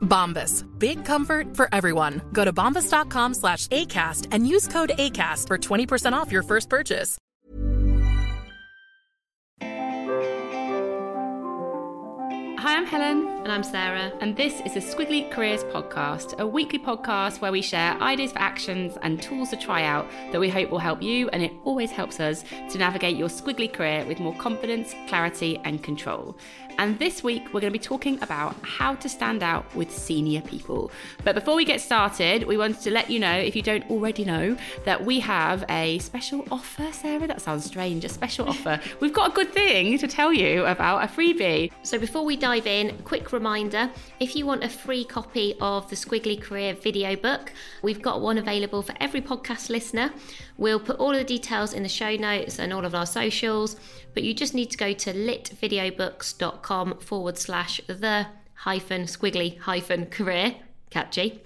Bombas. Big comfort for everyone. Go to bombas.com slash ACAST and use code ACAST for 20% off your first purchase. Hi, I'm Helen. And I'm Sarah. And this is the Squiggly Careers Podcast, a weekly podcast where we share ideas for actions and tools to try out that we hope will help you, and it always helps us to navigate your squiggly career with more confidence, clarity, and control. And this week, we're going to be talking about how to stand out with senior people. But before we get started, we wanted to let you know, if you don't already know, that we have a special offer, Sarah. That sounds strange, a special offer. We've got a good thing to tell you about a freebie. So before we dive in, quick reminder if you want a free copy of the Squiggly Career video book, we've got one available for every podcast listener. We'll put all of the details in the show notes and all of our socials, but you just need to go to litvideobooks.com forward slash the hyphen squiggly hyphen career catchy.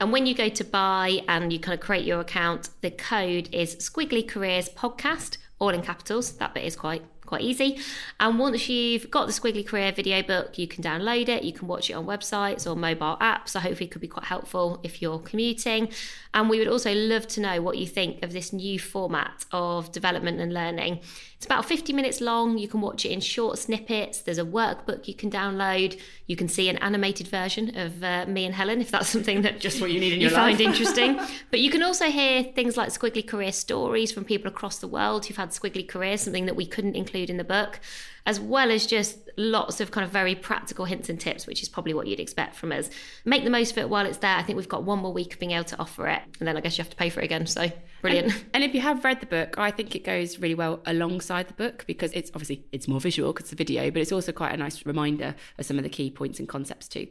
And when you go to buy and you kind of create your account, the code is Squiggly Careers Podcast, all in capitals. That bit is quite quite easy. And once you've got the Squiggly Career video book, you can download it, you can watch it on websites or mobile apps. So hopefully it could be quite helpful if you're commuting. And we would also love to know what you think of this new format of development and learning. It's about 50 minutes long. You can watch it in short snippets. There's a workbook you can download. You can see an animated version of uh, me and Helen if that's something that just what you need in your you life. find interesting. but you can also hear things like squiggly career stories from people across the world who've had squiggly careers, something that we couldn't include in the book, as well as just lots of kind of very practical hints and tips, which is probably what you'd expect from us. Make the most of it while it's there. I think we've got one more week of being able to offer it, and then I guess you have to pay for it again. So brilliant. And, and if you have read the book, I think it goes really well alongside the book because it's obviously it's more visual because it's a video, but it's also quite a nice reminder of some of the key points and concepts too.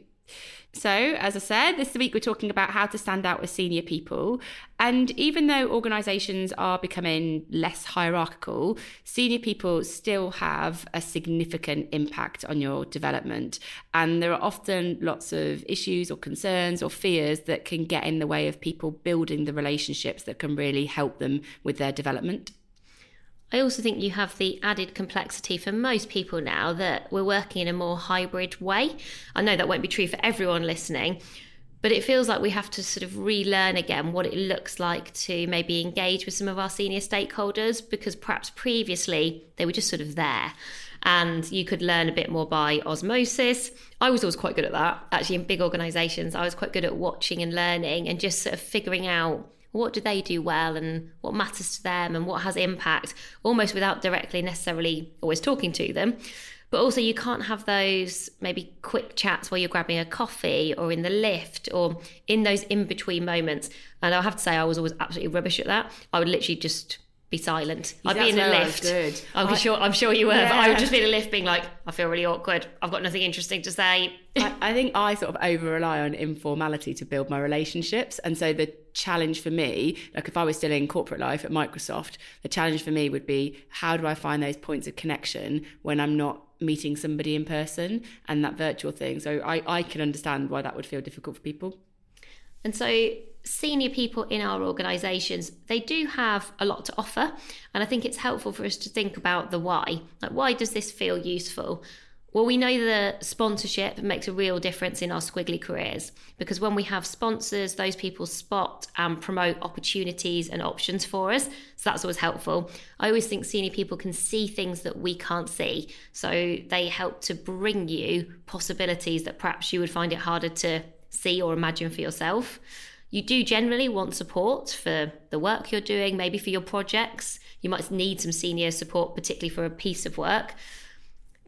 So, as I said, this week we're talking about how to stand out with senior people. And even though organisations are becoming less hierarchical, senior people still have a significant impact on your development. And there are often lots of issues or concerns or fears that can get in the way of people building the relationships that can really help them with their development. I also think you have the added complexity for most people now that we're working in a more hybrid way. I know that won't be true for everyone listening, but it feels like we have to sort of relearn again what it looks like to maybe engage with some of our senior stakeholders because perhaps previously they were just sort of there and you could learn a bit more by osmosis. I was always quite good at that. Actually, in big organizations, I was quite good at watching and learning and just sort of figuring out what do they do well and what matters to them and what has impact, almost without directly necessarily always talking to them. But also, you can't have those maybe quick chats where you're grabbing a coffee or in the lift or in those in between moments. And I have to say, I was always absolutely rubbish at that. I would literally just be silent. I'd be in a lift. I'm sure. I'm sure you were. Yeah. But I would just be in a lift, being like, I feel really awkward. I've got nothing interesting to say. I, I think I sort of over rely on informality to build my relationships, and so the challenge for me, like if I was still in corporate life at Microsoft, the challenge for me would be how do I find those points of connection when I'm not meeting somebody in person and that virtual thing. So I, I can understand why that would feel difficult for people. And so senior people in our organizations they do have a lot to offer. And i think it's helpful for us to think about the why. Like why does this feel useful? Well we know the sponsorship makes a real difference in our squiggly careers because when we have sponsors those people spot and promote opportunities and options for us. So that's always helpful. I always think senior people can see things that we can't see. So they help to bring you possibilities that perhaps you would find it harder to see or imagine for yourself You do generally want support for the work you're doing, maybe for your projects. You might need some senior support, particularly for a piece of work.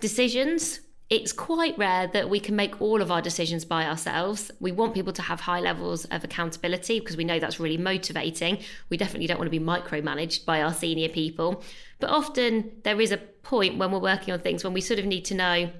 Decisions, it's quite rare that we can make all of our decisions by ourselves. We want people to have high levels of accountability because we know that's really motivating. We definitely don't want to be micromanaged by our senior people. But often there is a point when we're working on things when we sort of need to know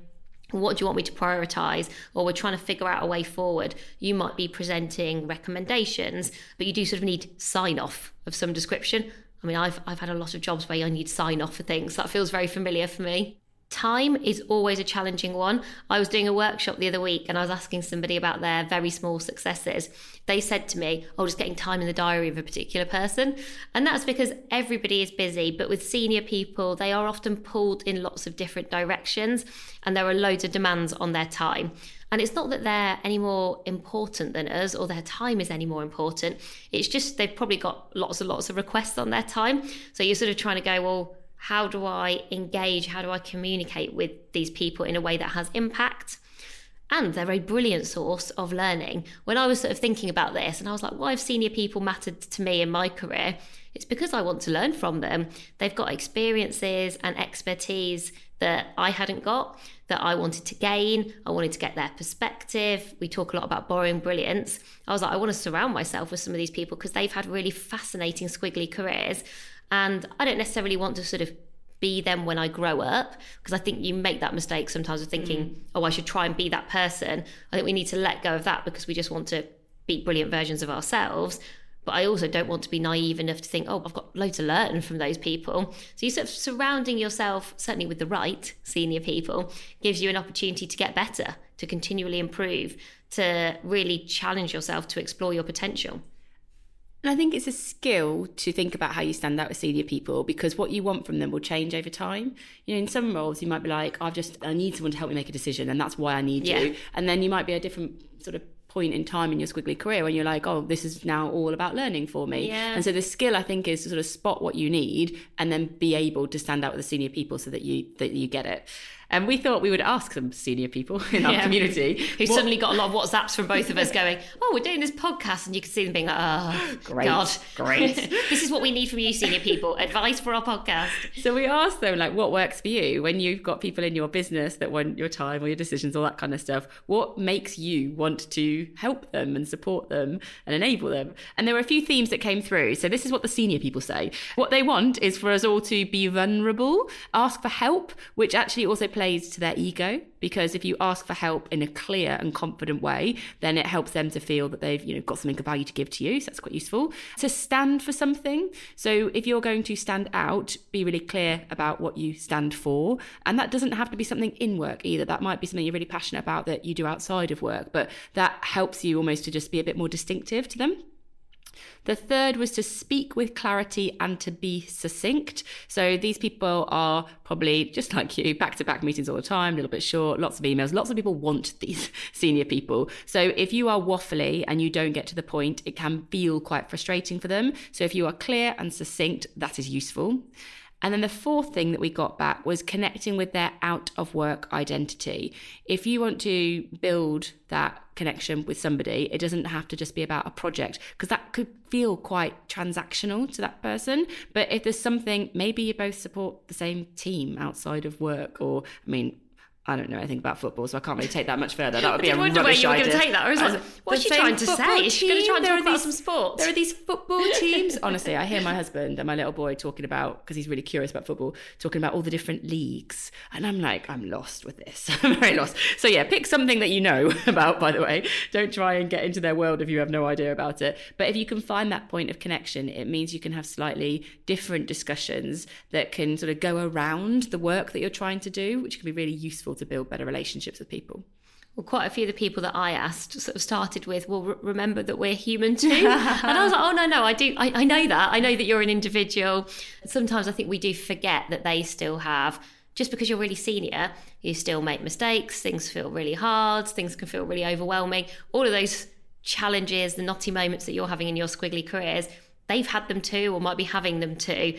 what do you want me to prioritize? Or we're trying to figure out a way forward. You might be presenting recommendations but you do sort of need sign off of some description. I mean i've i've had a lot of jobs where i need sign off for things. That feels very familiar for me Time is always a challenging one. I was doing a workshop the other week and I was asking somebody about their very small successes. They said to me, Oh, just getting time in the diary of a particular person. And that's because everybody is busy, but with senior people, they are often pulled in lots of different directions and there are loads of demands on their time. And it's not that they're any more important than us or their time is any more important. It's just they've probably got lots and lots of requests on their time. So you're sort of trying to go, well, how do I engage? How do I communicate with these people in a way that has impact? And they're a brilliant source of learning. When I was sort of thinking about this, and I was like, why have senior people mattered to me in my career? It's because I want to learn from them. They've got experiences and expertise that I hadn't got, that I wanted to gain. I wanted to get their perspective. We talk a lot about borrowing brilliance. I was like, I want to surround myself with some of these people because they've had really fascinating, squiggly careers. And I don't necessarily want to sort of be them when I grow up because I think you make that mistake sometimes of thinking, mm. oh, I should try and be that person. I think we need to let go of that because we just want to be brilliant versions of ourselves. But I also don't want to be naive enough to think, oh, I've got loads to learn from those people. So you sort of surrounding yourself, certainly with the right senior people, gives you an opportunity to get better, to continually improve, to really challenge yourself to explore your potential. And I think it's a skill to think about how you stand out with senior people because what you want from them will change over time. You know, in some roles, you might be like, I've just, I need someone to help me make a decision, and that's why I need yeah. you. And then you might be a different sort of point in time in your squiggly career when you're like, oh, this is now all about learning for me. Yeah. And so the skill I think is to sort of spot what you need and then be able to stand out with the senior people so that you that you get it. And we thought we would ask some senior people in our yeah. community who what... suddenly got a lot of WhatsApps from both of us going, "Oh, we're doing this podcast," and you can see them being like, "Oh, great, God, great! this is what we need from you, senior people. Advice for our podcast." So we asked them like, "What works for you when you've got people in your business that want your time or your decisions, all that kind of stuff? What makes you want to help them and support them and enable them?" And there were a few themes that came through. So this is what the senior people say. What they want is for us all to be vulnerable, ask for help, which actually also plays to their ego because if you ask for help in a clear and confident way, then it helps them to feel that they've, you know, got something of value to give to you. So that's quite useful. To stand for something. So if you're going to stand out, be really clear about what you stand for. And that doesn't have to be something in work either. That might be something you're really passionate about that you do outside of work, but that helps you almost to just be a bit more distinctive to them. The third was to speak with clarity and to be succinct. So these people are probably just like you, back to back meetings all the time, a little bit short, lots of emails. Lots of people want these senior people. So if you are waffly and you don't get to the point, it can feel quite frustrating for them. So if you are clear and succinct, that is useful. And then the fourth thing that we got back was connecting with their out of work identity. If you want to build that connection with somebody, it doesn't have to just be about a project because that could feel quite transactional to that person. But if there's something, maybe you both support the same team outside of work, or I mean, I don't know anything about football, so I can't really take that much further. That would be a wonder where you were going to take that. I was like, what's she trying to say? Is she going to try and talk about some sports? There are these football teams. Honestly, I hear my husband and my little boy talking about because he's really curious about football, talking about all the different leagues, and I'm like, I'm lost with this. I'm very lost. So yeah, pick something that you know about. By the way, don't try and get into their world if you have no idea about it. But if you can find that point of connection, it means you can have slightly different discussions that can sort of go around the work that you're trying to do, which can be really useful to build better relationships with people? Well, quite a few of the people that I asked sort of started with, well, re- remember that we're human too. and I was like, oh, no, no, I do. I, I know that. I know that you're an individual. Sometimes I think we do forget that they still have just because you're really senior, you still make mistakes, things feel really hard, things can feel really overwhelming. All of those challenges, the knotty moments that you're having in your squiggly careers, they've had them too, or might be having them too.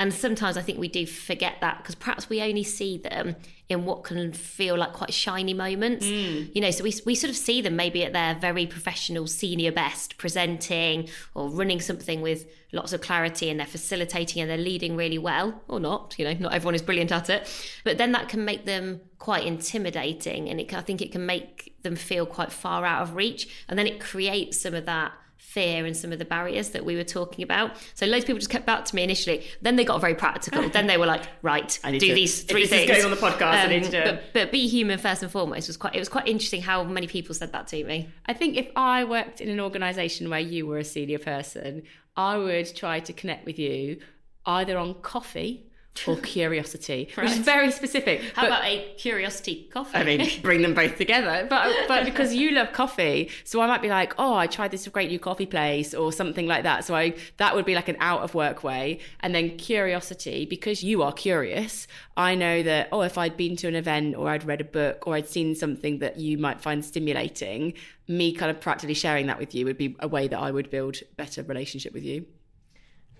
And sometimes I think we do forget that because perhaps we only see them in what can feel like quite shiny moments. Mm. You know, so we, we sort of see them maybe at their very professional senior best, presenting or running something with lots of clarity and they're facilitating and they're leading really well or not. You know, not everyone is brilliant at it. But then that can make them quite intimidating and it, I think it can make them feel quite far out of reach. And then it creates some of that fear and some of the barriers that we were talking about. So loads of people just kept back to me initially. Then they got very practical. Ah. then they were like, right, do to- these three things. going on the podcast, I need to do um, but, but be human first and foremost was quite. It was quite interesting how many people said that to me. I think if I worked in an organisation where you were a senior person, I would try to connect with you either on coffee or curiosity, which is very specific. How but- about a curiosity coffee? I mean, bring them both together. But but because you love coffee, so I might be like, oh, I tried this great new coffee place or something like that. So I that would be like an out of work way. And then curiosity, because you are curious, I know that oh, if I'd been to an event or I'd read a book or I'd seen something that you might find stimulating, me kind of practically sharing that with you would be a way that I would build better relationship with you.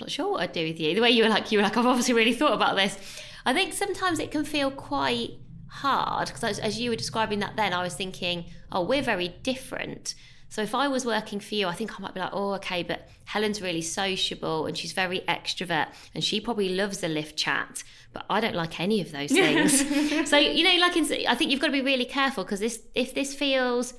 Not sure what I'd do with you. The way you were like, you were like, I've obviously really thought about this. I think sometimes it can feel quite hard because as, as you were describing that then, I was thinking, oh, we're very different. So if I was working for you, I think I might be like, oh, okay, but Helen's really sociable and she's very extrovert and she probably loves a lift chat, but I don't like any of those things. so you know, like in, I think you've got to be really careful because this if this feels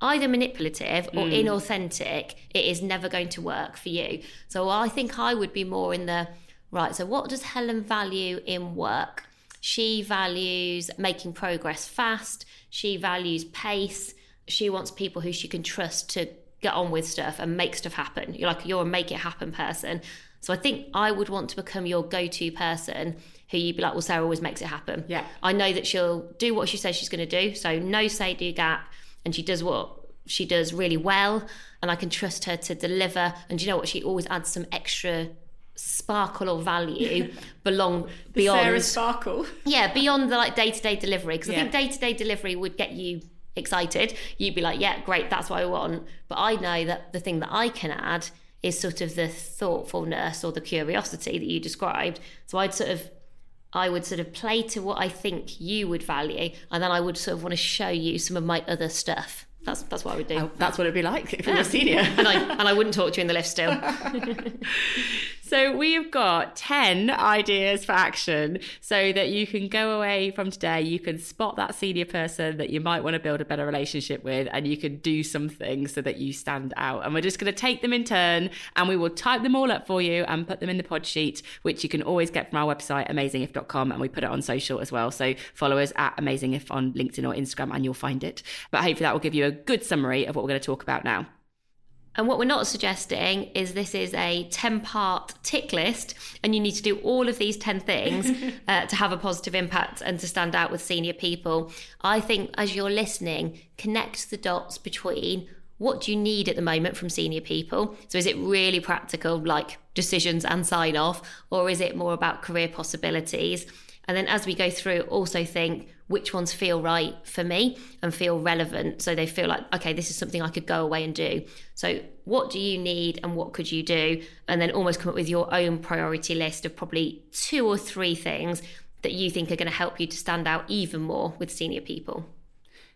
either manipulative or hmm. inauthentic, it is never going to work for you. So I think I would be more in the right. So what does Helen value in work? She values making progress fast. She values pace. She wants people who she can trust to get on with stuff and make stuff happen. You're like you're a make it happen person. So I think I would want to become your go-to person who you'd be like, well, Sarah always makes it happen. Yeah. I know that she'll do what she says she's going to do. So no say do gap, and she does what she does really well, and I can trust her to deliver. And you know what? She always adds some extra sparkle or value belong beyond Sarah Sparkle. yeah beyond the like day-to-day delivery because i think day-to-day delivery would get you excited you'd be like yeah great that's what i want but i know that the thing that i can add is sort of the thoughtfulness or the curiosity that you described so i'd sort of i would sort of play to what i think you would value and then i would sort of want to show you some of my other stuff. That's that's what i would do. Oh, that's what it'd be like if you were a senior. and i and i wouldn't talk to you in the lift still So we've got 10 ideas for action so that you can go away from today. You can spot that senior person that you might want to build a better relationship with and you can do something so that you stand out. And we're just going to take them in turn and we will type them all up for you and put them in the pod sheet, which you can always get from our website, amazingif.com. And we put it on social as well. So follow us at amazingif on LinkedIn or Instagram and you'll find it. But hopefully that will give you a good summary of what we're going to talk about now. And what we're not suggesting is this is a 10 part tick list, and you need to do all of these 10 things uh, to have a positive impact and to stand out with senior people. I think as you're listening, connect the dots between what do you need at the moment from senior people? So is it really practical, like decisions and sign off, or is it more about career possibilities? And then as we go through, also think which ones feel right for me and feel relevant. So they feel like, okay, this is something I could go away and do. So, what do you need and what could you do? And then almost come up with your own priority list of probably two or three things that you think are going to help you to stand out even more with senior people.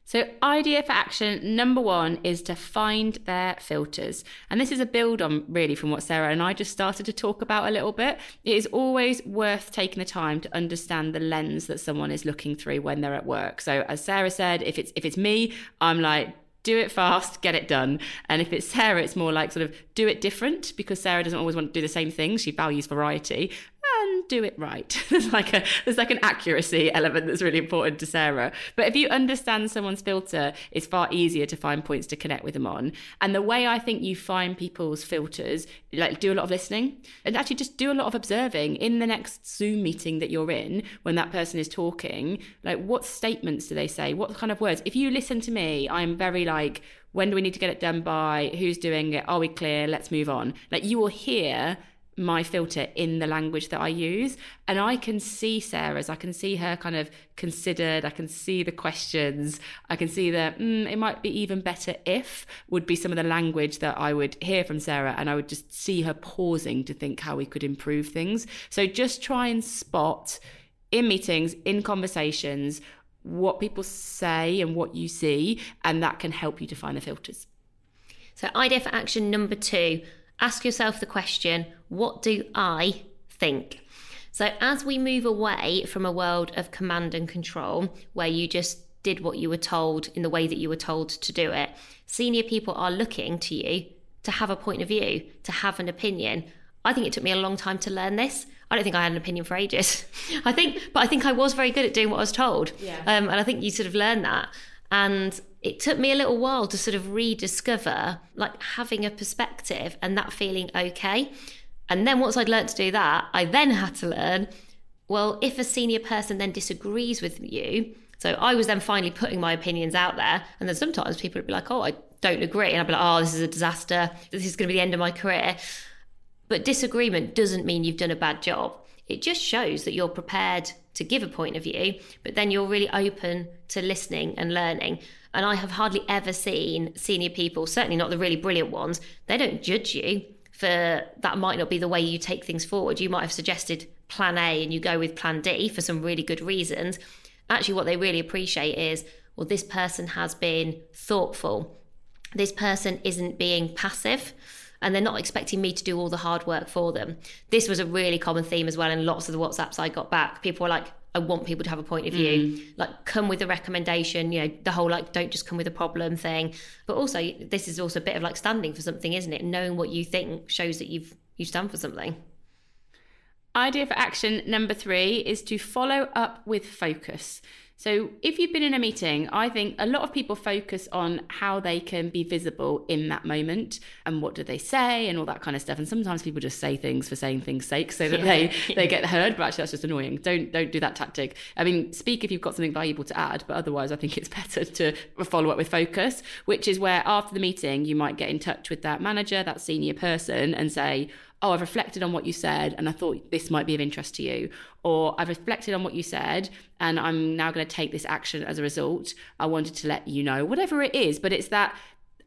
So, idea for action number one is to find their filters. And this is a build on really from what Sarah and I just started to talk about a little bit. It is always worth taking the time to understand the lens that someone is looking through when they're at work. So, as Sarah said, if it's if it's me, I'm like, do it fast, get it done. And if it's Sarah, it's more like sort of do it different because Sarah doesn't always want to do the same thing. She values variety and do it right. there's like a there's like an accuracy element that's really important to Sarah. But if you understand someone's filter, it's far easier to find points to connect with them on. And the way I think you find people's filters, like do a lot of listening and actually just do a lot of observing in the next Zoom meeting that you're in when that person is talking. Like what statements do they say? What kind of words? If you listen to me, I'm very like when do we need to get it done by? Who's doing it? Are we clear? Let's move on. Like you will hear my filter in the language that I use. And I can see Sarah's, I can see her kind of considered, I can see the questions, I can see that mm, it might be even better if would be some of the language that I would hear from Sarah. And I would just see her pausing to think how we could improve things. So just try and spot in meetings, in conversations, what people say and what you see, and that can help you define the filters. So, idea for action number two ask yourself the question what do I think? So, as we move away from a world of command and control, where you just did what you were told in the way that you were told to do it, senior people are looking to you to have a point of view, to have an opinion. I think it took me a long time to learn this. I don't think I had an opinion for ages. I think, but I think I was very good at doing what I was told. Yeah. Um, and I think you sort of learn that. And it took me a little while to sort of rediscover like having a perspective and that feeling okay. And then once I'd learned to do that, I then had to learn well, if a senior person then disagrees with you, so I was then finally putting my opinions out there. And then sometimes people would be like, oh, I don't agree. And I'd be like, oh, this is a disaster. This is going to be the end of my career. But disagreement doesn't mean you've done a bad job. It just shows that you're prepared to give a point of view, but then you're really open to listening and learning. And I have hardly ever seen senior people, certainly not the really brilliant ones, they don't judge you for that might not be the way you take things forward. You might have suggested plan A and you go with plan D for some really good reasons. Actually, what they really appreciate is, well, this person has been thoughtful. This person isn't being passive and they're not expecting me to do all the hard work for them. This was a really common theme as well in lots of the WhatsApps I got back. People were like, I want people to have a point of view. Mm. Like, come with a recommendation, you know, the whole like, don't just come with a problem thing. But also, this is also a bit of like standing for something, isn't it? Knowing what you think shows that you've you stand for something. Idea for action number three is to follow up with focus. So, if you've been in a meeting, I think a lot of people focus on how they can be visible in that moment and what do they say and all that kind of stuff. And sometimes people just say things for saying things' sake so that yeah. they they get heard, but actually that's just annoying. Don't don't do that tactic. I mean, speak if you've got something valuable to add, but otherwise I think it's better to follow up with focus, which is where after the meeting you might get in touch with that manager, that senior person and say, oh, I've reflected on what you said and I thought this might be of interest to you. Or I've reflected on what you said and I'm now going to take this action as a result. I wanted to let you know, whatever it is. But it's that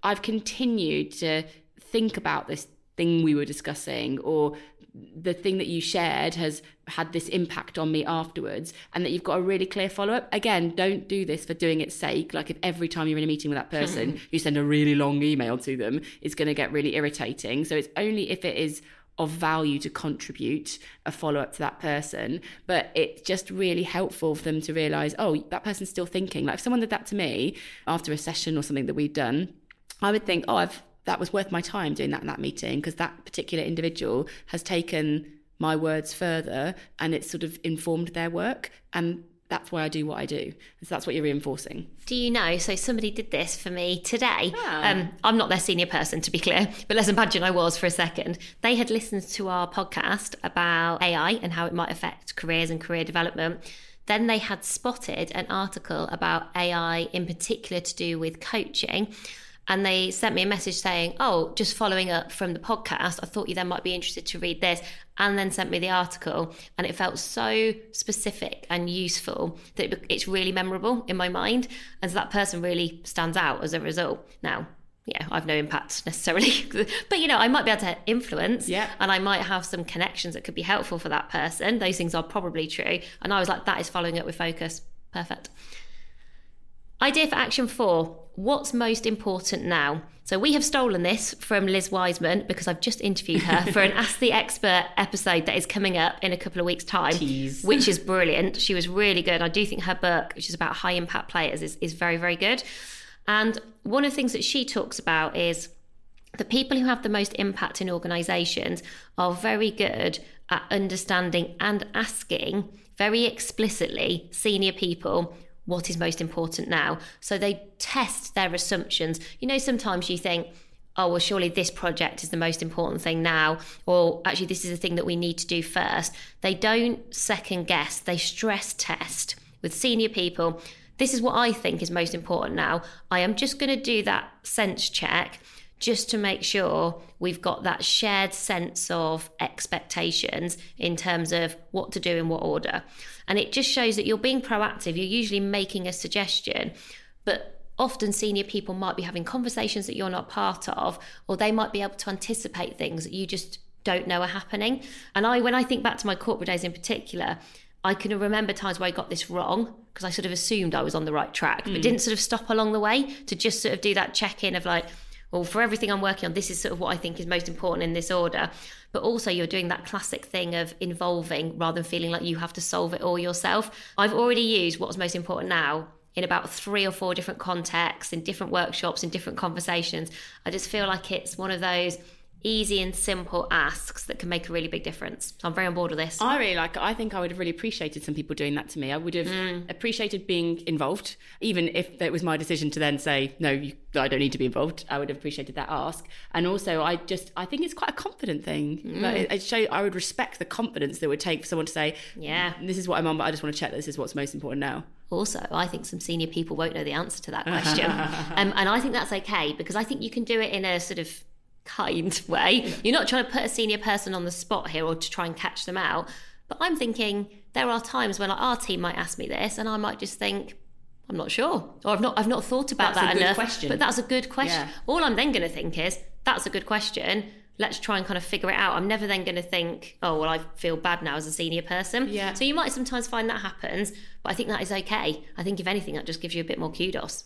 I've continued to think about this thing we were discussing or the thing that you shared has had this impact on me afterwards and that you've got a really clear follow up again don't do this for doing its sake like if every time you're in a meeting with that person you send a really long email to them it's going to get really irritating so it's only if it is of value to contribute a follow up to that person. But it's just really helpful for them to realize, oh, that person's still thinking. Like if someone did that to me after a session or something that we'd done, I would think, oh, I've that was worth my time doing that in that meeting because that particular individual has taken my words further and it's sort of informed their work and that's why I do what I do. So that's what you're reinforcing. Do you know? So somebody did this for me today. Ah. Um, I'm not their senior person, to be clear, but let's imagine I was for a second. They had listened to our podcast about AI and how it might affect careers and career development. Then they had spotted an article about AI in particular to do with coaching and they sent me a message saying, Oh, just following up from the podcast, I thought you then might be interested to read this, and then sent me the article. And it felt so specific and useful that it's really memorable in my mind. And so that person really stands out as a result. Now, yeah, I've no impact necessarily, but you know, I might be able to influence, yeah, and I might have some connections that could be helpful for that person. Those things are probably true, and I was like, that is following up with focus. Perfect. Idea for action four What's most important now? So we have stolen this from Liz Wiseman because I've just interviewed her for an Ask the Expert episode that is coming up in a couple of weeks' time, Tease. which is brilliant. She was really good. I do think her book, which is about high impact players, is, is very, very good. And one of the things that she talks about is the people who have the most impact in organizations are very good at understanding and asking very explicitly senior people what is most important now. So they test their assumptions. You know, sometimes you think, oh, well, surely this project is the most important thing now, or actually, this is the thing that we need to do first. They don't second guess, they stress test with senior people. This is what I think is most important now. I am just going to do that sense check just to make sure we've got that shared sense of expectations in terms of what to do in what order. And it just shows that you're being proactive. You're usually making a suggestion, but often senior people might be having conversations that you're not part of, or they might be able to anticipate things that you just don't know are happening. And I, when I think back to my corporate days in particular, I can remember times where I got this wrong because I sort of assumed I was on the right track, but mm. didn't sort of stop along the way to just sort of do that check in of like, well, for everything I'm working on, this is sort of what I think is most important in this order. But also, you're doing that classic thing of involving rather than feeling like you have to solve it all yourself. I've already used what's most important now in about three or four different contexts, in different workshops, in different conversations. I just feel like it's one of those easy and simple asks that can make a really big difference. So I'm very on board with this. I really like I think I would have really appreciated some people doing that to me. I would have mm. appreciated being involved, even if it was my decision to then say, no, you, I don't need to be involved. I would have appreciated that ask. And also, I just, I think it's quite a confident thing. Mm. Like, it, it show, I would respect the confidence that would take for someone to say, yeah, this is what I'm on, but I just want to check that this is what's most important now. Also, I think some senior people won't know the answer to that question. um, and I think that's okay because I think you can do it in a sort of kind way. You're not trying to put a senior person on the spot here or to try and catch them out. But I'm thinking there are times when like, our team might ask me this, and I might just think, I'm not sure, or I've not I've not thought about that's that enough. Question. But that's a good question. Yeah. All I'm then going to think is that's a good question. Let's try and kind of figure it out. I'm never then going to think, oh well, I feel bad now as a senior person. Yeah. So you might sometimes find that happens, but I think that is okay. I think if anything, that just gives you a bit more kudos.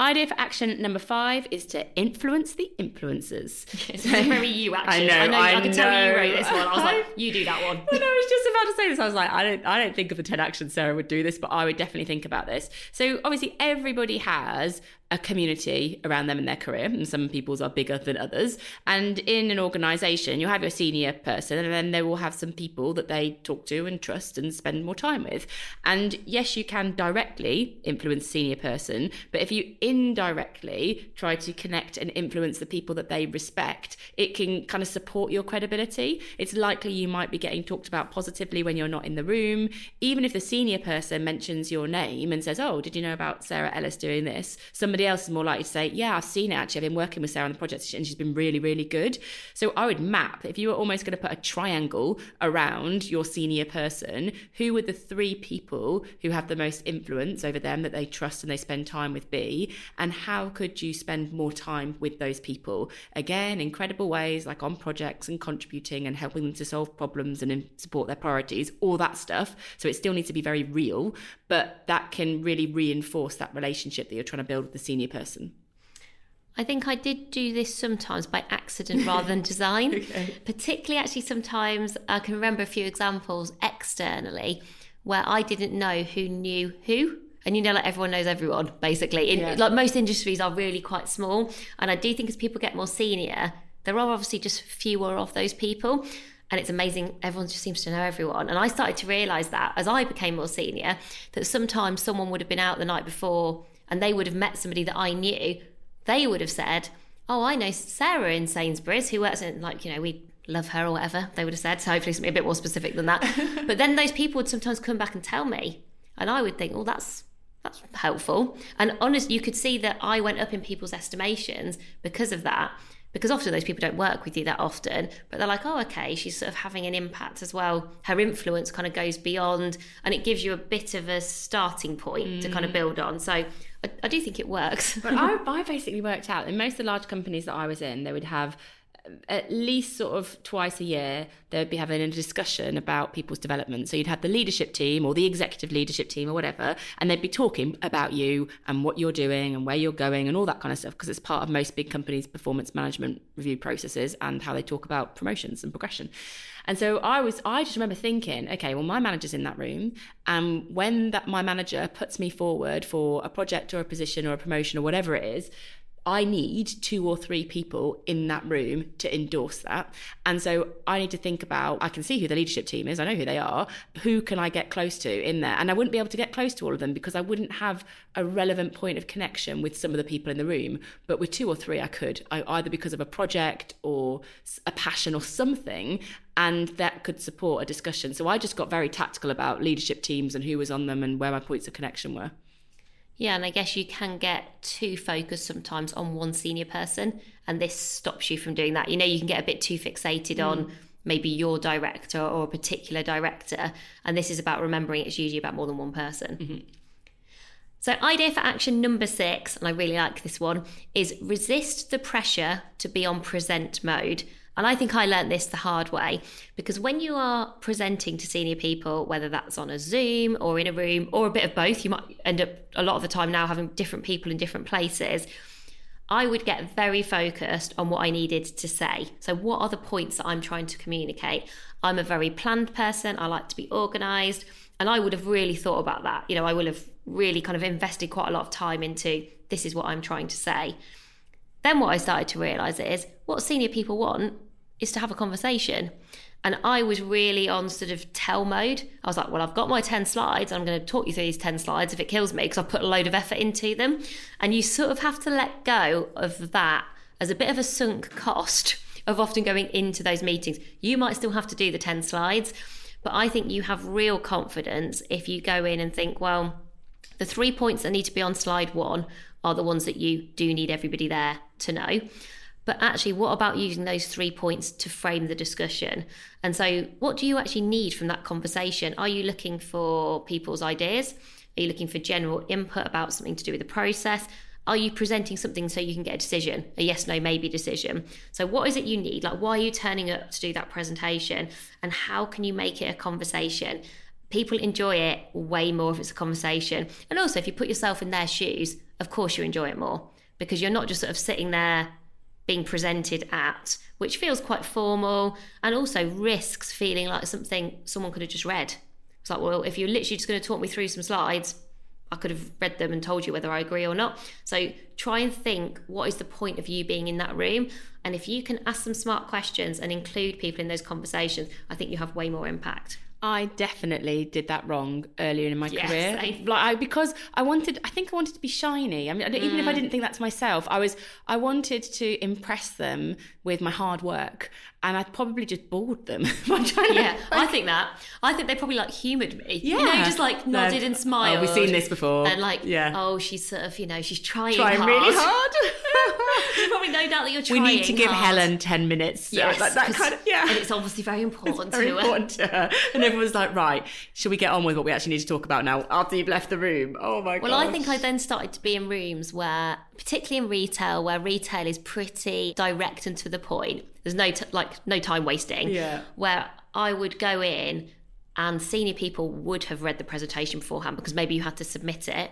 Idea for action number five is to influence the influencers. it's very you actually. I know. I, know, I, I can know. tell you wrote this one. I was like, you do that one. I, know, I was just about to say this. I was like, I don't, I don't think of the ten actions Sarah would do this, but I would definitely think about this. So obviously, everybody has a community around them in their career, and some people's are bigger than others. And in an organization, you'll have your senior person, and then they will have some people that they talk to and trust and spend more time with. And yes, you can directly influence senior person, but if you indirectly try to connect and influence the people that they respect, it can kind of support your credibility. It's likely you might be getting talked about positively when you're not in the room. Even if the senior person mentions your name and says, Oh, did you know about Sarah Ellis doing this? Somebody somebody else is more likely to say, Yeah, I've seen it actually. I've been working with Sarah on the project and she's been really, really good. So I would map, if you were almost going to put a triangle around your senior person, who would the three people who have the most influence over them that they trust and they spend time with be? And how could you spend more time with those people? Again, incredible ways like on projects and contributing and helping them to solve problems and support their priorities, all that stuff. So it still needs to be very real, but that can really reinforce that relationship that you're trying to build with the senior person? I think I did do this sometimes by accident rather than design. okay. Particularly, actually, sometimes I can remember a few examples externally where I didn't know who knew who. And you know, like everyone knows everyone, basically. In, yeah. Like most industries are really quite small. And I do think as people get more senior, there are obviously just fewer of those people. and it's amazing. Everyone just seems to know everyone. And I started to realize that as I became more senior, that sometimes someone would have been out the night before and they would have met somebody that I knew. They would have said, Oh, I know Sarah in Sainsbury's who works in, like, you know, we love her or whatever, they would have said. So hopefully something a bit more specific than that. but then those people would sometimes come back and tell me. And I would think, Oh, that's that's helpful. And honestly, you could see that I went up in people's estimations because of that because often those people don't work with you that often, but they're like, oh, okay, she's sort of having an impact as well. Her influence kind of goes beyond, and it gives you a bit of a starting point mm. to kind of mm. build on. So I, I do think it works. but I, I basically worked out in most of the large companies that I was in, they would have uh, at least sort of twice a year they'd be having a discussion about people's development so you'd have the leadership team or the executive leadership team or whatever and they'd be talking about you and what you're doing and where you're going and all that kind of stuff because it's part of most big companies performance management review processes and how they talk about promotions and progression and so I was, I just remember thinking, okay, well, my manager's in that room. And when that my manager puts me forward for a project or a position or a promotion or whatever it is, I need two or three people in that room to endorse that. And so I need to think about, I can see who the leadership team is, I know who they are, who can I get close to in there? And I wouldn't be able to get close to all of them because I wouldn't have a relevant point of connection with some of the people in the room. But with two or three, I could, I, either because of a project or a passion or something. And that could support a discussion. So I just got very tactical about leadership teams and who was on them and where my points of connection were. Yeah, and I guess you can get too focused sometimes on one senior person, and this stops you from doing that. You know, you can get a bit too fixated mm. on maybe your director or a particular director, and this is about remembering it's usually about more than one person. Mm-hmm. So, idea for action number six, and I really like this one, is resist the pressure to be on present mode and I think I learned this the hard way because when you are presenting to senior people, whether that's on a Zoom or in a room or a bit of both, you might end up a lot of the time now having different people in different places. I would get very focused on what I needed to say. So, what are the points that I'm trying to communicate? I'm a very planned person, I like to be organized, and I would have really thought about that. You know, I would have really kind of invested quite a lot of time into this is what I'm trying to say. Then, what I started to realize is what senior people want is to have a conversation. And I was really on sort of tell mode. I was like, well, I've got my 10 slides. I'm going to talk you through these 10 slides if it kills me because I've put a load of effort into them. And you sort of have to let go of that as a bit of a sunk cost of often going into those meetings. You might still have to do the 10 slides, but I think you have real confidence if you go in and think, well, the three points that need to be on slide one are the ones that you do need everybody there to know. But actually, what about using those three points to frame the discussion? And so, what do you actually need from that conversation? Are you looking for people's ideas? Are you looking for general input about something to do with the process? Are you presenting something so you can get a decision, a yes, no, maybe decision? So, what is it you need? Like, why are you turning up to do that presentation? And how can you make it a conversation? People enjoy it way more if it's a conversation. And also, if you put yourself in their shoes, of course you enjoy it more because you're not just sort of sitting there being presented at, which feels quite formal and also risks feeling like something someone could have just read. It's like, well, if you're literally just going to talk me through some slides, I could have read them and told you whether I agree or not. So try and think what is the point of you being in that room? And if you can ask some smart questions and include people in those conversations, I think you have way more impact. I definitely did that wrong earlier in my yes, career. I... Like I, because I wanted, I think I wanted to be shiny. I mean, even mm. if I mm. didn't think that to myself, I was, I wanted to impress them with my hard work, and I probably just bored them Yeah, to, I think that. I think they probably like humoured me. Yeah, you know, just like nodded no. and smiled. Oh, we've seen this before. And like, yeah. oh, she's sort of, you know, she's trying, trying hard. really hard. There's probably no doubt that you're trying. We need to give hard. Helen ten minutes. Yes, like that kind of yeah. And it's obviously very important very to important her. to her. Everyone's like, right, should we get on with what we actually need to talk about now after you've left the room? Oh my god. Well, I think I then started to be in rooms where, particularly in retail, where retail is pretty direct and to the point. There's no t- like no time wasting. Yeah. Where I would go in and senior people would have read the presentation beforehand because maybe you had to submit it.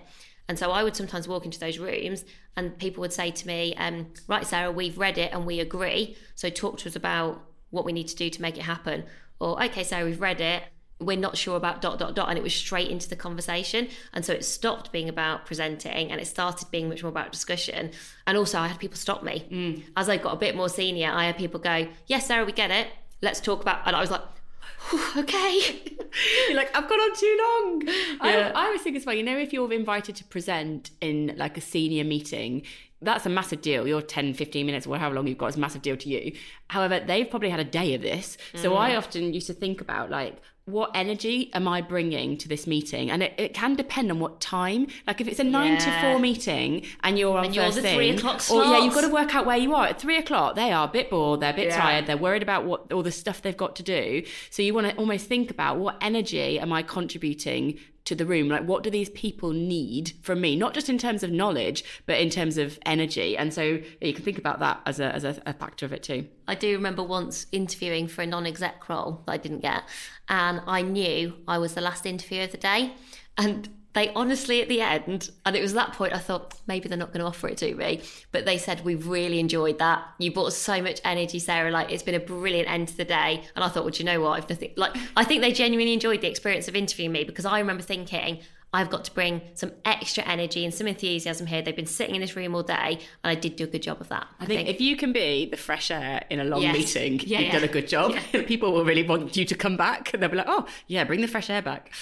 And so I would sometimes walk into those rooms and people would say to me, um, Right, Sarah, we've read it and we agree. So talk to us about what we need to do to make it happen. Or, okay, so we've read it. We're not sure about dot, dot, dot. And it was straight into the conversation. And so it stopped being about presenting and it started being much more about discussion. And also, I had people stop me. Mm. As I got a bit more senior, I had people go, Yes, Sarah, we get it. let's talk about. And I was like, okay. You're like, I've gone on too long. Yeah. I, I always think as well, you know, if you're invited to present in like a senior meeting, that's a massive deal. Your 10, 15 minutes or however long you've got is a massive deal to you. However, they've probably had a day of this. So mm. I often used to think about like, what energy am I bringing to this meeting? And it, it can depend on what time. Like if it's a nine to four meeting and you're on And you're first the thing, three o'clock or yeah, you've got to work out where you are at three o'clock. They are a bit bored, they're a bit Yeah. tired, they're worried about what all the stuff they've got to do. So you want to almost think about what energy am I contributing to the room? Like what do these people need from me? Not just in terms of knowledge, but in terms of energy. And so you can think about that as a as a, a factor of it too. I do remember once interviewing for a non exec role that I didn't get, and I knew I was the last interview of the day. And they honestly, at the end, and it was that point I thought maybe they're not going to offer it to me, but they said, We've really enjoyed that. You brought so much energy, Sarah. Like, it's been a brilliant end to the day. And I thought, Well, do you know what? I've nothing, like, I think they genuinely enjoyed the experience of interviewing me because I remember thinking, I've got to bring some extra energy and some enthusiasm here. They've been sitting in this room all day, and I did do a good job of that. I think, if you can be the fresh air in a long Yes. meeting, Yeah, you've yeah. done a good job. People will really want you to come back. They'll be like, oh, yeah, bring the fresh air back.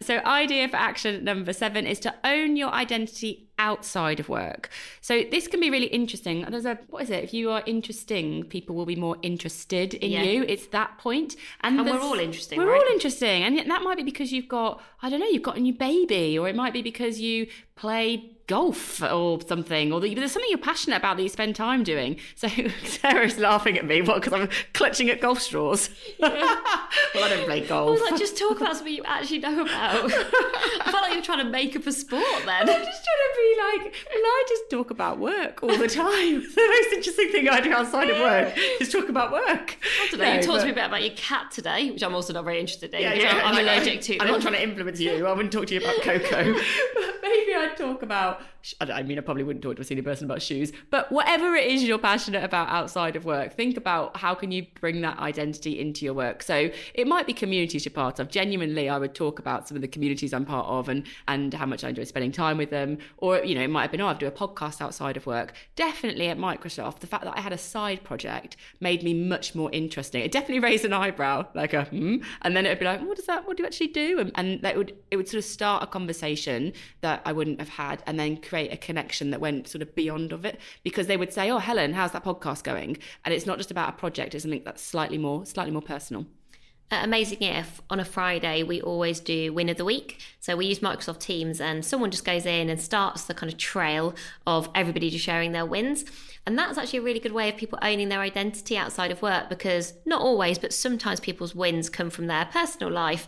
So, idea for action number seven is to own your identity outside of work. So, this can be really interesting. There's a, what is it? If you are interesting, people will be more interested in Yeah. you. It's that point. And we're all interesting, We're right? all interesting. And that might be because you've got, I don't know, you've got a new baby, or it might be because you play golf or something, or that there's something you're passionate about that you spend time doing. So Sarah's laughing at me, what, because I'm clutching at golf straws? well, I don't play I golf. was like, just talk about something you actually know about. I felt like you were trying to make up a sport then. I'm just trying to be like, well, I just talk about work all the time. the most interesting thing I do outside of work is talk about work. I don't know, you talked to me a bit about your cat today, which I'm also not very interested in. because I'm, I'm like, allergic to I'm them. not trying to influence you. I wouldn't talk to you about Coco. but maybe I'd talk about out I mean, I probably wouldn't talk to a senior person about shoes. But whatever it is you're passionate about outside of work, think about how can you bring that identity into your work. So it might be communities you're part of. Genuinely, I would talk about some of the communities I'm part of and and how much I enjoy spending time with them. Or you know, it might have been oh, I do a podcast outside of work. Definitely at Microsoft, the fact that I had a side project made me much more interesting. It definitely raised an eyebrow, like a hmm, and then it'd be like, what does that? What do you actually do? And, and that would it would sort of start a conversation that I wouldn't have had, and then create a connection that went sort of beyond of it because they would say, oh, Helen, how's that podcast going? And it's not just about a project; it's something that's slightly more slightly more personal. At Amazing If, on a Friday, we always do Win of the Week. So we use Microsoft Teams, and someone just goes in and starts the kind of trail of everybody just sharing their wins. And that's actually a really good way of people owning their identity outside of work because not always, but sometimes people's wins come from their personal life.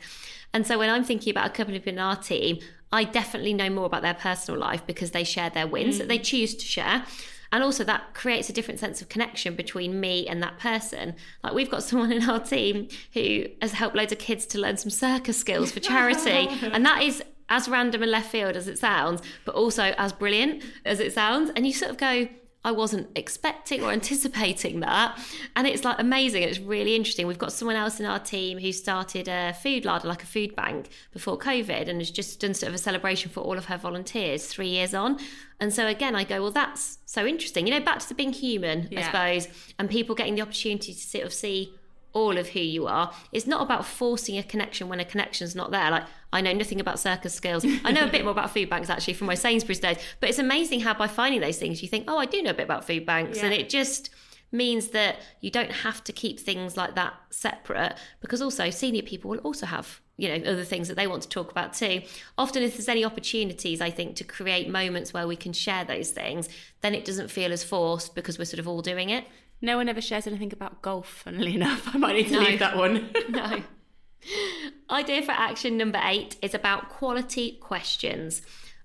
And so when I'm thinking about a couple of people in our team, I definitely know more about their personal life because they share their wins that they mm. choose to share. And also, that creates a different sense of connection between me and that person. Like, we've got someone in our team who has helped loads of kids to learn some circus skills for charity. and that is as random and left field as it sounds, but also as brilliant as it sounds. And you sort of go, I wasn't expecting or anticipating that. And it's like amazing. It's really interesting. We've got someone else in our team who started a food larder, like a food bank, before COVID and has just done sort of a celebration for all of her volunteers three years on. And so again, I go, well, that's so interesting. You know, back to the being human, I suppose, and people getting the opportunity to sort of see all of who you are. It's not about forcing a connection when a connection's not there. Like I know nothing about circus skills. I know a bit more about food banks actually from my Sainsbury's days. But it's amazing how by finding those things you think, oh, I do know a bit about food banks, and it just means that you don't have to keep things like that separate because also senior people will also have you know other things that they want to talk about too often if there's any opportunities i think to create moments where we can share those things then it doesn't feel as forced because we're sort of all doing it No one ever shares anything about golf, funnily enough. I might need to No. leave that one. no. Idea for action number eight is about quality questions.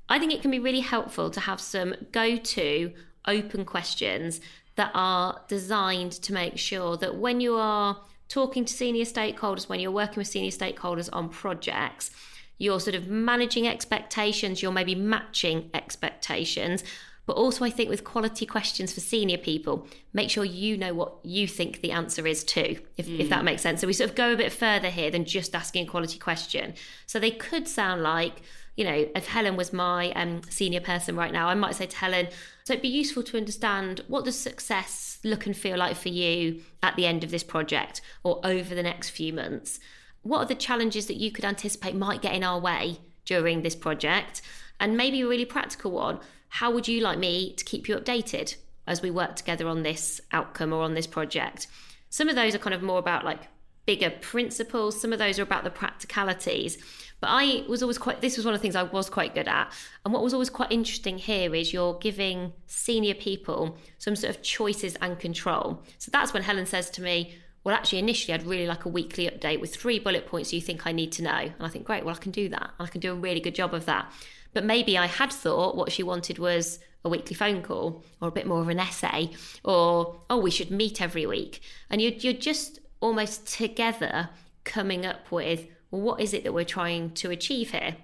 I think it can be really helpful to have some go to open questions that are designed to make sure that when you are talking to senior stakeholders, when you're working with senior stakeholders on projects, you're sort of managing expectations, you're maybe matching expectations. But also, I think with quality questions for senior people, make sure you know what you think the answer is too, if, if that makes sense. So we sort of go a bit further here than just asking a quality question. So they could sound like, you know, if Helen was my um, senior person right now, I might say to Helen, so it'd be useful to understand what does success look and feel like for you at the end of this project or over the next few months? What are the challenges that you could anticipate might get in our way during this project? And maybe a really practical one how would you like me to keep you updated as we work together on this outcome or on this project? Some of those are kind of more about like bigger principles, some of those are about the practicalities. But I was always quite, this was one of the things I was quite good at. And what was always quite interesting here is you're giving senior people some sort of choices and control. So that's when Helen says to me, well, actually, initially, I'd really like a weekly update with three bullet points you think I need to know. And I think, great, well, I can do that. I can do a really good job of that. But maybe I had thought what she wanted was a weekly phone call or a bit more of an essay or, oh, we should meet every week. And you're, you're just almost together coming up with, well, what is it that we're trying to achieve here?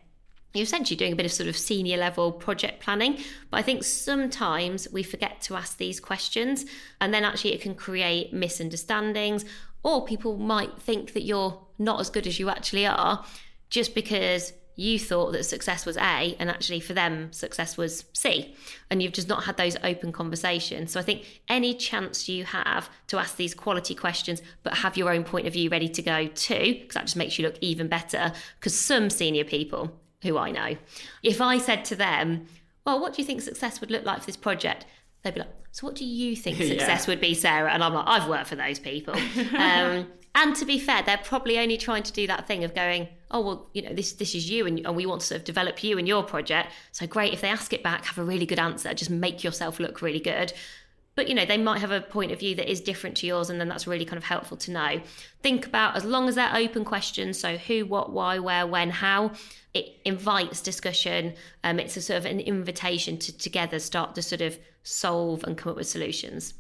You're essentially doing a bit of sort of senior level project planning, but I think sometimes we forget to ask these questions, and then actually it can create misunderstandings, or people might think that you're not as good as you actually are just because you thought that success was A, and actually for them, success was C. And you've just not had those open conversations. So I think any chance you have to ask these quality questions, but have your own point of view ready to go too, because that just makes you look even better. Because some senior people who I know, if I said to them, Well, what do you think success would look like for this project? They'd be like, So what do you think success yeah. would be, Sarah? And I'm like, I've worked for those people. um, and to be fair, they're probably only trying to do that thing of going, oh well, you know, this this is you, and, and we want to sort of develop you and your project. So great if they ask it back, have a really good answer, just make yourself look really good. But you know, they might have a point of view that is different to yours, and then that's really kind of helpful to know. Think about as long as they're open questions, so who, what, why, where, when, how. It invites discussion. Um, it's a sort of an invitation to together start to sort of solve and come up with solutions.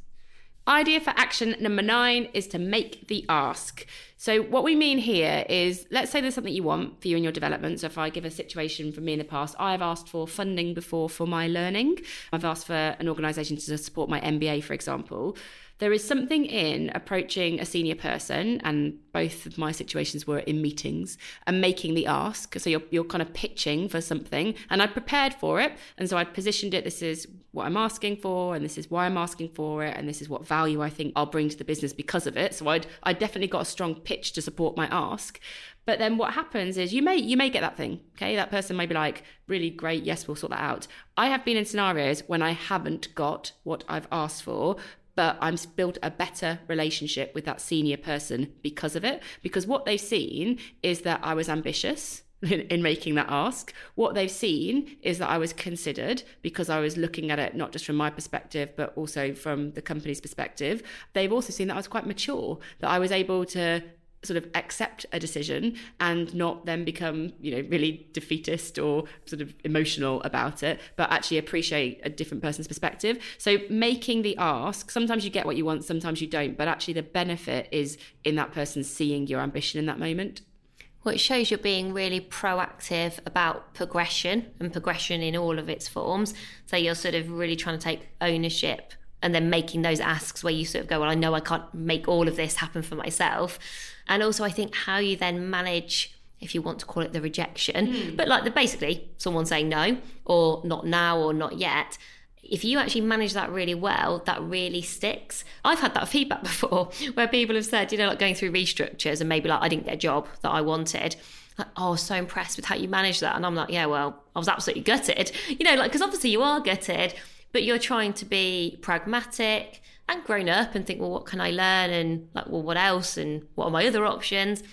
Idea for action number nine is to make the ask. So, what we mean here is let's say there's something you want for you in your development. So, if I give a situation for me in the past, I've asked for funding before for my learning. I've asked for an organisation to support my MBA, for example there is something in approaching a senior person, and both of my situations were in meetings and making the ask. So you're, you're kind of pitching for something, and I prepared for it. And so I positioned it this is what I'm asking for, and this is why I'm asking for it, and this is what value I think I'll bring to the business because of it. So I'd, I definitely got a strong pitch to support my ask. But then what happens is you may you may get that thing. Okay, that person may be like, really great, yes, we'll sort that out. I have been in scenarios when I haven't got what I've asked for, but I'm built a better relationship with that senior person because of it. Because what they've seen is that I was ambitious. In, in, making that ask. What they've seen is that I was considered because I was looking at it not just from my perspective, but also from the company's perspective. They've also seen that I was quite mature, that I was able to sort of accept a decision and not then become you know really defeatist or sort of emotional about it but actually appreciate a different person's perspective so making the ask sometimes you get what you want sometimes you don't but actually the benefit is in that person seeing your ambition in that moment well, it shows you're being really proactive about progression and progression in all of its forms. So you're sort of really trying to take ownership and then making those asks where you sort of go, Well, I know I can't make all of this happen for myself. And also, I think how you then manage if you want to call it the rejection, mm. but like the basically someone saying no or not now or not yet. If you actually manage that really well, that really sticks. I've had that feedback before where people have said, you know, like going through restructures and maybe like I didn't get a job that I wanted. Like, oh, so impressed with how you managed that. And I'm like, yeah, well, I was absolutely gutted. You know, like, because obviously you are gutted, but you're trying to be pragmatic and grown up and think, well, what can I learn? And like, well, what else? And what are my other options?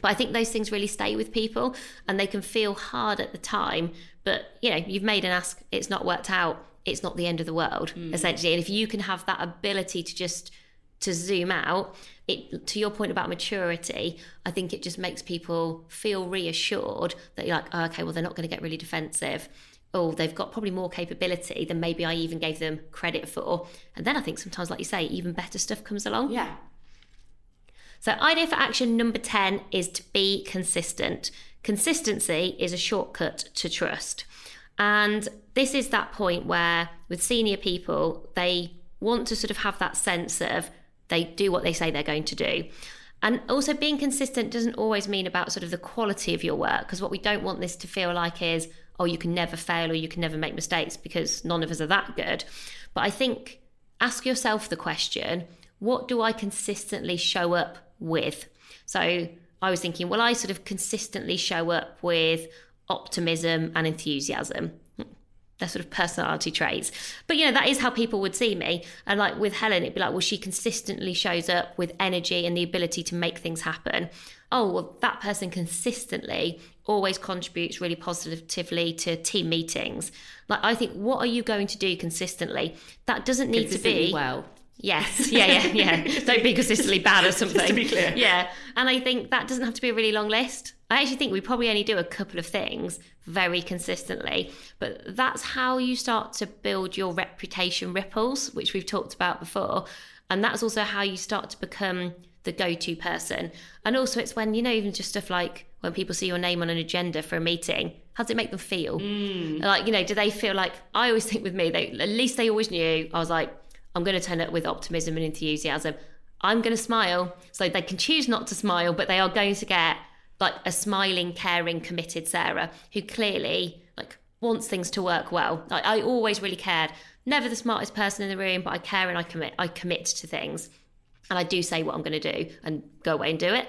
But I think those things really stay with people and they can feel hard at the time. But, you know, you've made an ask, it's not worked out, it's not the end of the world, mm. essentially. And if you can have that ability to just to zoom out, it to your point about maturity, I think it just makes people feel reassured that you're like, oh, okay, well, they're not going to get really defensive oh, they've got probably more capability than maybe I even gave them credit for. And then I think sometimes, like you say, even better stuff comes along. Yeah. So, idea for action number 10 is to be consistent. Consistency is a shortcut to trust. And this is that point where, with senior people, they want to sort of have that sense of they do what they say they're going to do. And also, being consistent doesn't always mean about sort of the quality of your work, because what we don't want this to feel like is, oh, you can never fail or you can never make mistakes, because none of us are that good. But I think ask yourself the question what do I consistently show up with? So I was thinking, well, I sort of consistently show up with optimism and enthusiasm. They're sort of personality traits. But you know, that is how people would see me. And like with Helen, it'd be like, well, she consistently shows up with energy and the ability to make things happen. Oh, well, that person consistently always contributes really positively to team meetings. Like, I think, what are you going to do consistently? That doesn't need to be well. Yes, yeah, yeah, yeah. Don't be consistently bad or something. to be clear. Yeah, and I think that doesn't have to be a really long list. I actually think we probably only do a couple of things very consistently, but that's how you start to build your reputation ripples, which we've talked about before. And that's also how you start to become the go to person. And also, it's when, you know, even just stuff like when people see your name on an agenda for a meeting, how does it make them feel? Mm. Like, you know, do they feel like, I always think with me, they, at least they always knew I was like, I'm going to turn up with optimism and enthusiasm. I'm going to smile. So they can choose not to smile, but they are going to get like a smiling, caring, committed Sarah who clearly like wants things to work well. I, I always really cared. Never the smartest person in the room, but I care and I commit. I commit to things, and I do say what I'm going to do and go away and do it.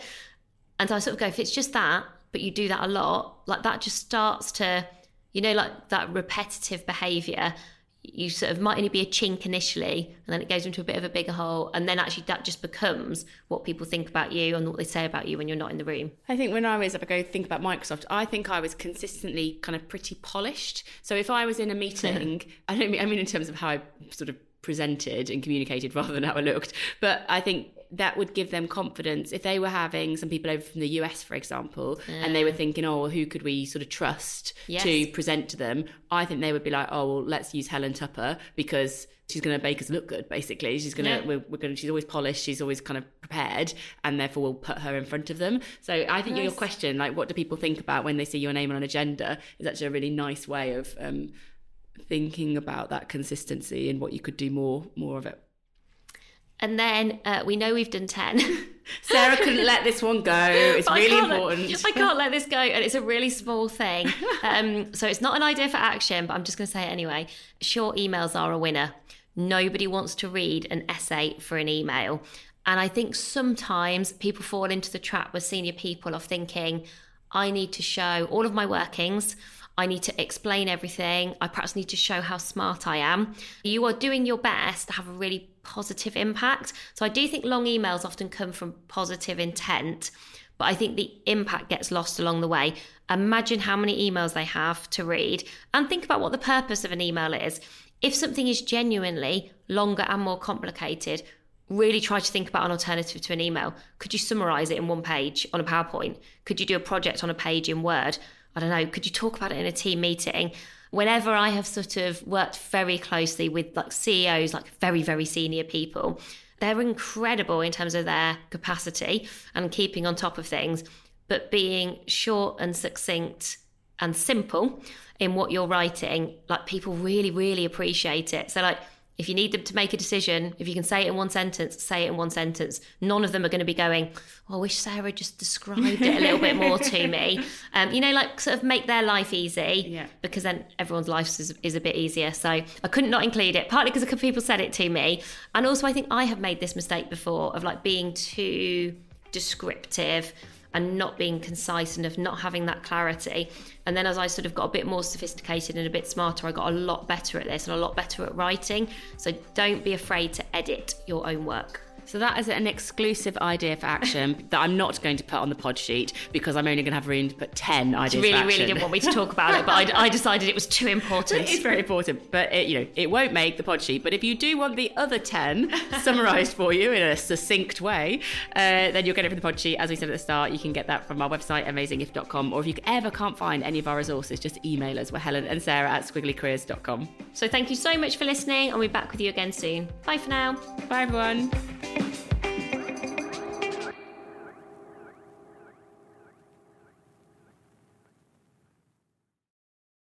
And so I sort of go, if it's just that, but you do that a lot, like that just starts to, you know, like that repetitive behaviour you sort of might only be a chink initially and then it goes into a bit of a bigger hole and then actually that just becomes what people think about you and what they say about you when you're not in the room. I think when I was if I go think about Microsoft I think I was consistently kind of pretty polished. So if I was in a meeting I don't mean I mean in terms of how I sort of presented and communicated rather than how I looked but I think that would give them confidence if they were having some people over from the US, for example, yeah. and they were thinking, oh, well, who could we sort of trust yes. to present to them? I think they would be like, oh, well, let's use Helen Tupper because she's going to make us look good. Basically, she's going to yeah. we're, we're, going to she's always polished, she's always kind of prepared, and therefore we'll put her in front of them. So I think nice. your question, like, what do people think about when they see your name on an agenda, is actually a really nice way of um, thinking about that consistency and what you could do more more of it. And then uh, we know we've done 10. Sarah couldn't let this one go. It's really I important. Let, I can't let this go. And it's a really small thing. Um, so it's not an idea for action, but I'm just going to say it anyway. Short emails are a winner. Nobody wants to read an essay for an email. And I think sometimes people fall into the trap with senior people of thinking, I need to show all of my workings. I need to explain everything. I perhaps need to show how smart I am. You are doing your best to have a really positive impact. So I do think long emails often come from positive intent, but I think the impact gets lost along the way. Imagine how many emails they have to read and think about what the purpose of an email is. If something is genuinely longer and more complicated, really try to think about an alternative to an email. Could you summarize it in one page on a PowerPoint? Could you do a project on a page in Word? I don't know, could you talk about it in a team meeting? Whenever I have sort of worked very closely with like CEOs, like very, very senior people, they're incredible in terms of their capacity and keeping on top of things, but being short and succinct and simple in what you're writing, like people really, really appreciate it. So, like, if you need them to make a decision, if you can say it in one sentence, say it in one sentence. None of them are going to be going, oh, I wish Sarah just described it a little bit more to me. Um, you know, like sort of make their life easy yeah. because then everyone's life is, is a bit easier. So I couldn't not include it, partly because a couple people said it to me. And also, I think I have made this mistake before of like being too descriptive and not being concise enough, not having that clarity. And then as I sort of got a bit more sophisticated and a bit smarter, I got a lot better at this and a lot better at writing. So don't be afraid to edit your own work. So that is an exclusive idea for action that I'm not going to put on the pod sheet because I'm only going to have room to put 10 ideas really, really didn't want me to talk about it, but I, I decided it was too important. It's very important, but it, you know, it won't make the pod sheet. But if you do want the other 10 summarised for you in a succinct way, uh, then you'll get it from the pod sheet. As we said at the start, you can get that from our website, amazingif.com. Or if you ever can't find any of our resources, just email us. We're Helen and Sarah at squigglycareers.com. So thank you so much for listening. I'll be back with you again soon. Bye for now. Bye, everyone.